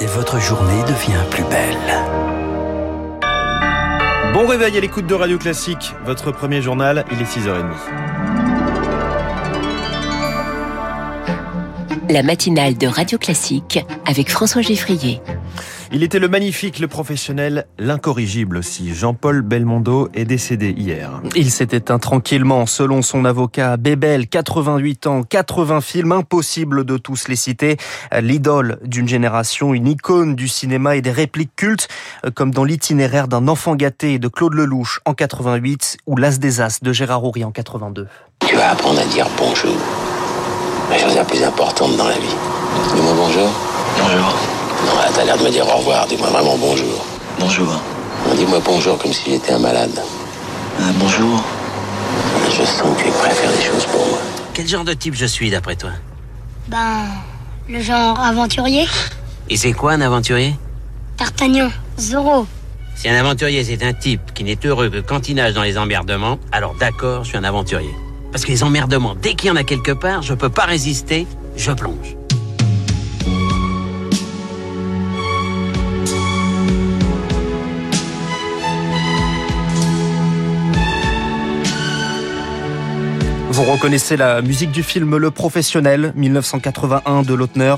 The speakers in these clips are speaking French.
et votre journée devient plus belle. Bon réveil à l'écoute de Radio Classique, votre premier journal, il est 6h30. La matinale de Radio Classique avec François Geffrier. Il était le magnifique, le professionnel, l'incorrigible aussi. Jean-Paul Belmondo est décédé hier. Il s'est éteint tranquillement, selon son avocat Bébel, 88 ans, 80 films, impossible de tous les citer. L'idole d'une génération, une icône du cinéma et des répliques cultes, comme dans l'itinéraire d'un enfant gâté de Claude Lelouch en 88 ou L'As des As de Gérard Houry en 82. Tu vas apprendre à dire bonjour. La chose la plus importante dans la vie. Dis-moi bonjour? Bonjour. Non, là, t'as l'air de me dire au revoir. Dis-moi vraiment bonjour. Bonjour. Dis-moi bonjour comme si j'étais un malade. Euh, bonjour. Je sens que tu es prêt à faire des choses pour moi. Quel genre de type je suis d'après toi? Ben, le genre aventurier. Et c'est quoi un aventurier? D'Artagnan, Zorro. Si un aventurier c'est un type qui n'est heureux que quand il nage dans les emmerdements, alors d'accord, je suis un aventurier. Parce que les emmerdements, dès qu'il y en a quelque part, je peux pas résister, je plonge. Vous reconnaissez la musique du film Le Professionnel, 1981 de Lautner,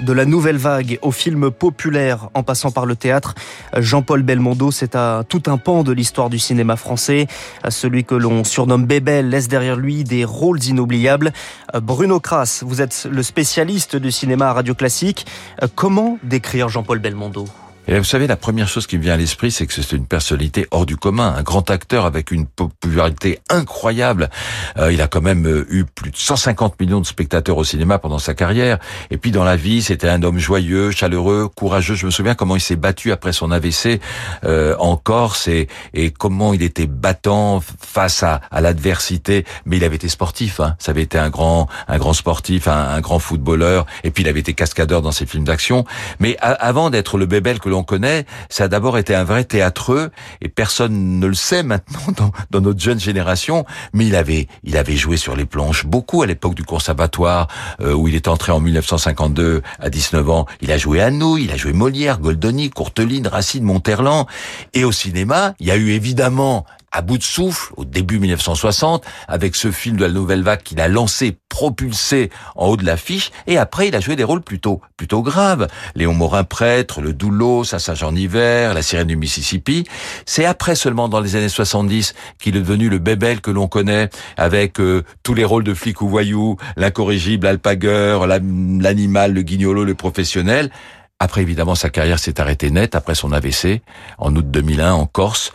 de la nouvelle vague au film populaire en passant par le théâtre. Jean-Paul Belmondo, c'est à tout un pan de l'histoire du cinéma français. Celui que l'on surnomme Bébel laisse derrière lui des rôles inoubliables. Bruno Kras, vous êtes le spécialiste du cinéma Radio Classique. Comment décrire Jean-Paul Belmondo? Et vous savez, la première chose qui me vient à l'esprit, c'est que c'est une personnalité hors du commun, un grand acteur avec une popularité incroyable. Euh, il a quand même euh, eu plus de 150 millions de spectateurs au cinéma pendant sa carrière. Et puis dans la vie, c'était un homme joyeux, chaleureux, courageux. Je me souviens comment il s'est battu après son AVC euh, en Corse et, et, comment il était battant face à, à l'adversité. Mais il avait été sportif. Hein. Ça avait été un grand, un grand sportif, un, un, grand footballeur. Et puis il avait été cascadeur dans ses films d'action. Mais avant d'être le bébel que connaît, ça a d'abord été un vrai théâtreux et personne ne le sait maintenant dans, notre jeune génération. Mais il avait, il avait joué sur les planches beaucoup à l'époque du conservatoire euh, où il est entré en 1952 à 19 ans. Il a joué nous, il a joué Molière, Goldoni, Courteline, Racine, Monterland. Et au cinéma, il y a eu évidemment à bout de souffle au début 1960 avec ce film de la nouvelle vague qu'il a lancé, propulsé en haut de l'affiche et après il a joué des rôles plutôt plutôt graves. Léon Morin prêtre, Le Doulos, Saint en hiver, La sirène du Mississippi. C'est après seulement dans les années 70 qu'il est devenu le bébel que l'on connaît avec euh, tous les rôles de flic ou voyou, l'incorrigible, l'alpagueur, l'animal, le guignolo, le professionnel. Après, évidemment, sa carrière s'est arrêtée net après son AVC en août 2001 en Corse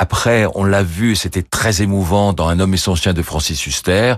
après, on l'a vu, c'était très émouvant dans Un homme et son chien de Francis Huster.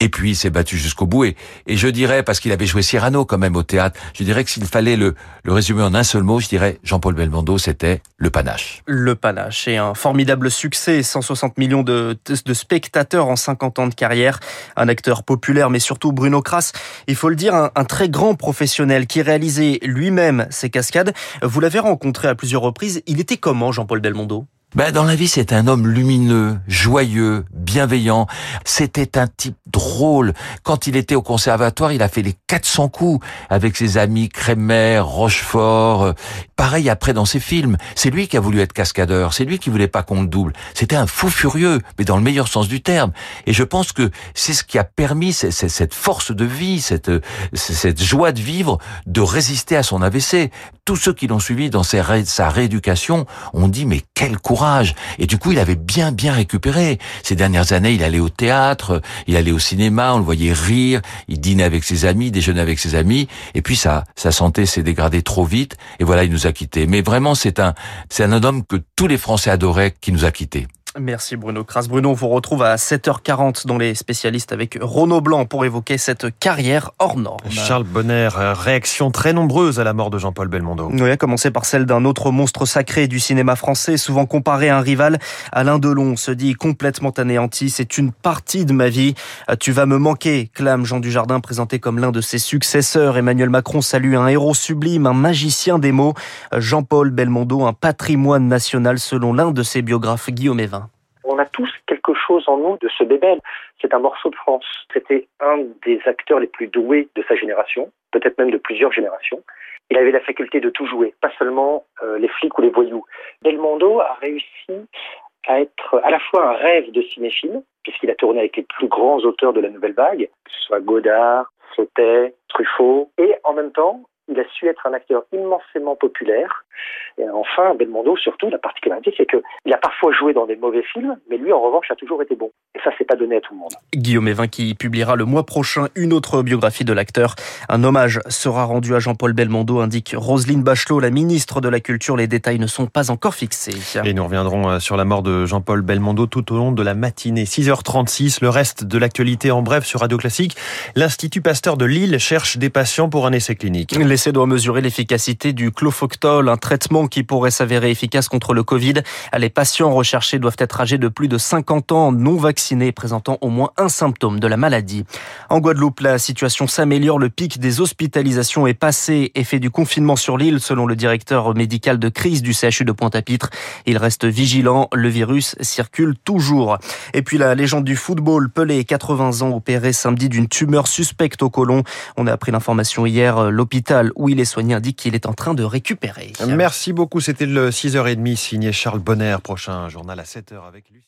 Et puis il s'est battu jusqu'au bout. Et, je dirais, parce qu'il avait joué Cyrano quand même au théâtre, je dirais que s'il fallait le, résumer en un seul mot, je dirais Jean-Paul Belmondo, c'était le panache. Le panache et un formidable succès, 160 millions de, spectateurs en 50 ans de carrière, un acteur populaire, mais surtout Bruno Kras, il faut le dire, un très grand professionnel qui réalisait lui-même ses cascades. Vous l'avez rencontré à plusieurs reprises. Il était comment Jean-Paul Belmondo? Ben, dans la vie, c'est un homme lumineux, joyeux, bienveillant. C'était un type drôle. Quand il était au conservatoire, il a fait les 400 coups avec ses amis Crémer, Rochefort. Pareil après dans ses films. C'est lui qui a voulu être cascadeur. C'est lui qui voulait pas qu'on le double. C'était un fou furieux, mais dans le meilleur sens du terme. Et je pense que c'est ce qui a permis cette force de vie, cette, cette joie de vivre, de résister à son AVC. Tous ceux qui l'ont suivi dans sa rééducation ont dit, mais quel courage et du coup, il avait bien, bien récupéré. Ces dernières années, il allait au théâtre, il allait au cinéma, on le voyait rire, il dînait avec ses amis, déjeunait avec ses amis. Et puis, sa, sa santé s'est dégradée trop vite. Et voilà, il nous a quittés. Mais vraiment, c'est un, c'est un homme que tous les Français adoraient qui nous a quittés. Merci Bruno Kras. Bruno, on vous retrouve à 7h40 dans les spécialistes avec Renaud Blanc pour évoquer cette carrière hors norme. Charles Bonner, réaction très nombreuse à la mort de Jean-Paul Belmondo. Oui, à commencer par celle d'un autre monstre sacré du cinéma français, souvent comparé à un rival. Alain Delon se dit complètement anéanti. C'est une partie de ma vie. Tu vas me manquer, clame Jean Dujardin, présenté comme l'un de ses successeurs. Emmanuel Macron salue un héros sublime, un magicien des mots. Jean-Paul Belmondo, un patrimoine national selon l'un de ses biographes, Guillaume Evin. On a tous quelque chose en nous de ce bébel. C'est un morceau de France. C'était un des acteurs les plus doués de sa génération, peut-être même de plusieurs générations. Il avait la faculté de tout jouer, pas seulement euh, les flics ou les voyous. Belmondo a réussi à être à la fois un rêve de cinéphile, puisqu'il a tourné avec les plus grands auteurs de la nouvelle vague, que ce soit Godard, Sautet, Truffaut, et en même temps, il a su être un acteur immensément populaire. Et enfin, Belmondo, surtout, la particularité, c'est qu'il a parfois joué dans des mauvais films, mais lui, en revanche, a toujours été bon. Et ça, c'est pas donné à tout le monde. Guillaume Evin qui publiera le mois prochain une autre biographie de l'acteur. Un hommage sera rendu à Jean-Paul Belmondo, indique Roselyne Bachelot, la ministre de la Culture. Les détails ne sont pas encore fixés. Et nous reviendrons euh, sur la mort de Jean-Paul Belmondo tout au long de la matinée. 6h36, le reste de l'actualité en bref sur Radio Classique. L'Institut Pasteur de Lille cherche des patients pour un essai clinique. Doit mesurer l'efficacité du clofoctol, un traitement qui pourrait s'avérer efficace contre le Covid. Les patients recherchés doivent être âgés de plus de 50 ans, non vaccinés présentant au moins un symptôme de la maladie. En Guadeloupe, la situation s'améliore. Le pic des hospitalisations est passé. Effet du confinement sur l'île, selon le directeur médical de crise du CHU de Pointe-à-Pitre. Il reste vigilant. Le virus circule toujours. Et puis la légende du football, Pelé, 80 ans, opéré samedi d'une tumeur suspecte au côlon. On a appris l'information hier. L'hôpital où il est soigné indique qu'il est en train de récupérer. Merci beaucoup. C'était le 6h30 signé Charles Bonner. Prochain journal à 7h avec lui.